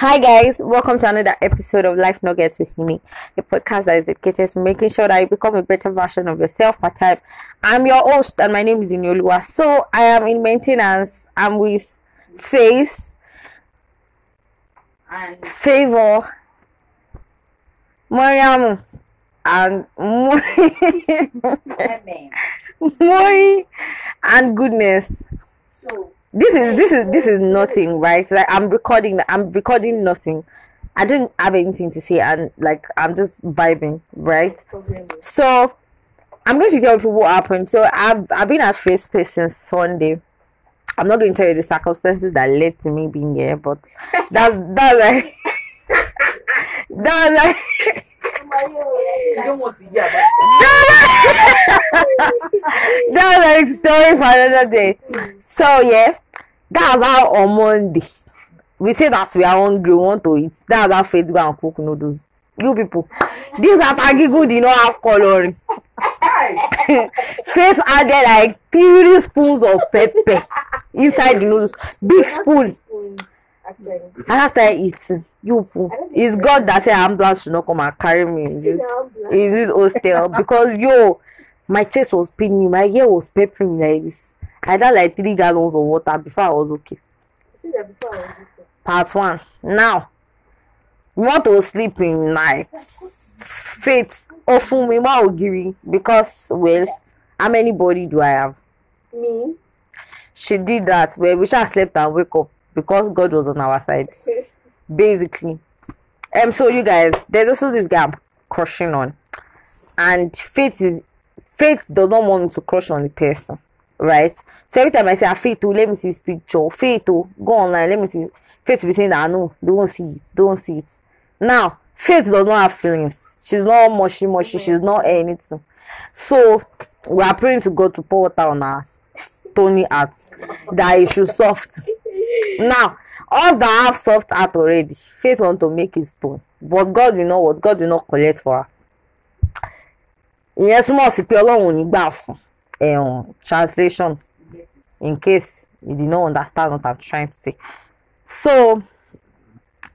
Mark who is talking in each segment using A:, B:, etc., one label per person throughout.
A: Hi guys, welcome to another episode of Life Nuggets with me, a podcast that is dedicated to making sure that you become a better version of yourself part time. I'm your host and my name is Inyolua. So I am in maintenance. I'm with Faith,
B: and
A: Favor, Mariam, and. Moi, and Goodness.
B: So
A: this is this is this is nothing right? Like i'm recording i'm recording nothing. I don't have anything to say and like i'm just vibing right? So i'm going to tell people what happened. So i've i've been at Faith's place since sunday. I'm not going to tell you the circumstances that led to me being here but that's that's like that's like
B: you don't want to hear about
A: that's like story for another day. So yeah, that's how on Monday we say that we are hungry, we want to eat. That's how faith go and cook noodles. You people, this atagigu did not have coloring. faith added like three spoons of pepper inside the noodles, big spoon.
B: actually.
A: And I started eating. You it's God that said ambulance should not come and carry me in this in this hostel because yo, my chest was paining me, my ear was peppering me like this. I had like three gallons of water before I was okay.
B: See that before I was little.
A: Part one. Now, we want to sleep in night. Faith, ma ogiri because well, how many body do I have?
B: Me.
A: She did that, but we shall slept and wake up because God was on our side. basically. Um, so you guys, there's also this guy I'm crushing on, and faith is faith does not want me to crush on the person, right? So every time I say, "Ah, faith, let me see his picture, faith, go online, let me see. Faith will be saying that no, don't see it, don't see it. Now, faith does not have feelings. She's not mushy mushy. She's not anything. So we are praying to God to pour water on her stony heart that it should soft. Now, us that have soft heart already, faith want to make it stone. But God will know what God will not collect for her. Ìyẹn túmọ̀ sí pé Ọlọ́run ò ní gbà fún ẹ̀hún translation in case you did not understand what I'm trying to say. So,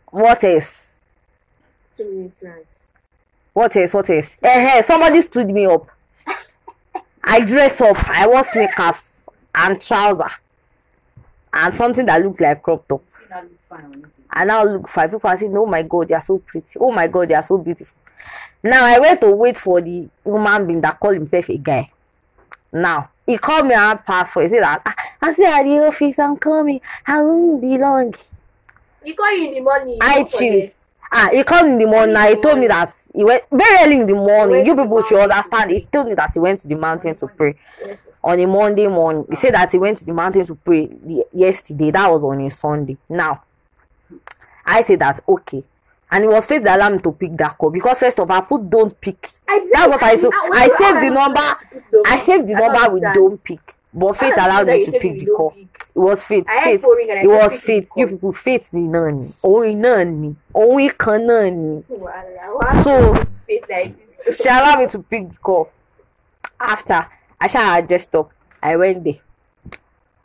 A: what else?
B: Two minutes right.
A: What else? What else? Eh, somebody stood me up. I dress up. I wore sneakers and trouser and something that looked like crop top. I now look fine. People are saying, "Oh my God, they are so pretty. Oh my God, they are so beautiful." Now I went to wait for the human being that called himself a guy. Now he called me and passed for. He said that "Ah, I said at the office. I'm coming. I won't be long.
B: You call you in the morning.
A: I
B: forget.
A: Ah, he called in the morning. He told me that he went very early in the morning. You people should understand. He told me that he went to the mountain to pray
B: Yes.
A: on a Monday morning. He said that he went to the mountain to pray yesterday. That was on a Sunday. Now, I said that okay. And it was faith that allowed me to pick that call because first of all, I put don't pick.
B: I
A: That's what I.
B: I-
A: I
B: I-
A: saved the
B: I-
A: number. I saved the
B: I
A: number with don't pick. But faith
B: I
A: allowed me to pick the call.
B: pick.
A: It was faith.
B: I
A: Faith.
B: I
A: It was
B: the
A: faith. You people, faith ni náà ni. Òun náà ni. Òun kan náà ni.
B: Wahala, why
A: So-
B: this?
A: She allowed me to pick the call. After I had dressed up, I went there.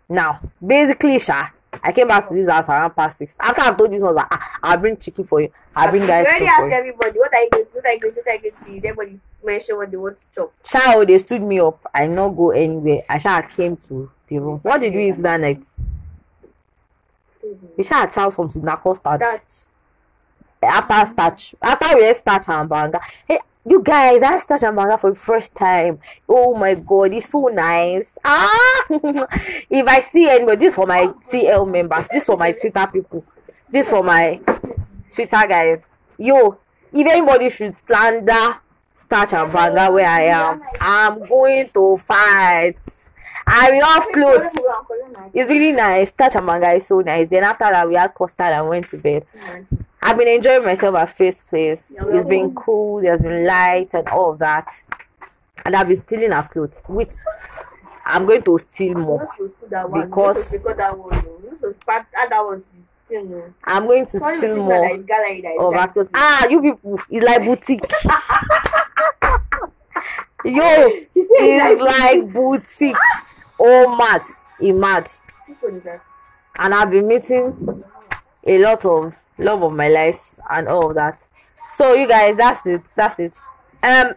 A: Now, basically, Sha, I came back to this house around past six. After I've told I was like, ah, I'll bring chicken for you. I'll bring
B: You
A: guys
B: already
A: for
B: asked everybody what are you going to what are you going to what are you going to see? Everybody mention what they want to chop.
A: Sha, oh, they stood me up. I not go anywhere. I shall came to the room. What did we eat that night? We shall chow something that called starch.
B: That
A: after starch after we ate starch and banga hey you guys i starch and banga for the first time oh my god it's so nice ah if i see anybody this for my tl members this for my twitter people this for my twitter guys. Yo if anybody should slander starch and banga where i am i'm going to fight. I'm in off clothes. It's really nice. Starch and banga is so nice. Then after that we had custard and went to bed. I've been enjoying myself at first place. It's been cool, there's been light and all of that. And I've been stealing her clothes, which I'm going to steal more. Because-
B: because that one, no. You supposed to add add that one to the thing, no.
A: I'm going to steal more
B: that it's gallery that is
A: of actors. Ah, you people, it's like boutique. Yo,
B: She said
A: it's like boutique. Oh, mad. He mad.
B: Which one is that?
A: And I've been meeting a lot of love of my life and all of that. So you guys, that's it. That's it. Um,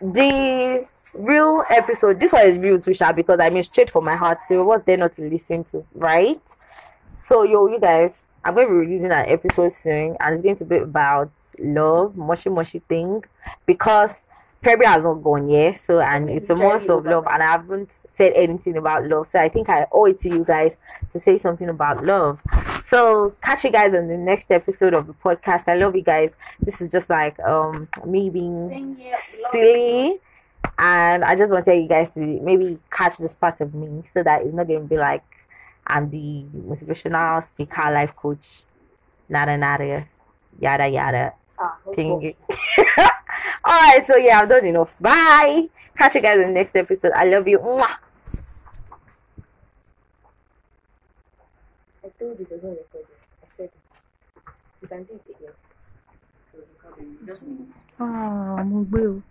A: the real episode. This one is real too, sharp because I mean straight from my heart. So what's there not to listen to, right? So yo, you guys, I'm going to be releasing an episode soon, and it's going to be about love, mushy mushy thing, because February has not gone yet. So and it's a month of love, and I haven't said anything about love. So I think I owe it to you guys to say something about love. So catch you guys on the next episode of the podcast. I love you guys. This is just like um me being
B: Same here. Love
A: silly. And I just want to tell you guys to maybe catch this part of me so that it's not going to be like I'm the motivational speaker, life coach, nada nada, yada yada
B: Ah, okay.
A: thing. All right, so yeah, I've done enough. Bye. Catch you guys in the next episode. I love you. Mwah.
B: I told you it was not recorded. I said it. You can do it again.
A: Ah, mo gbé o.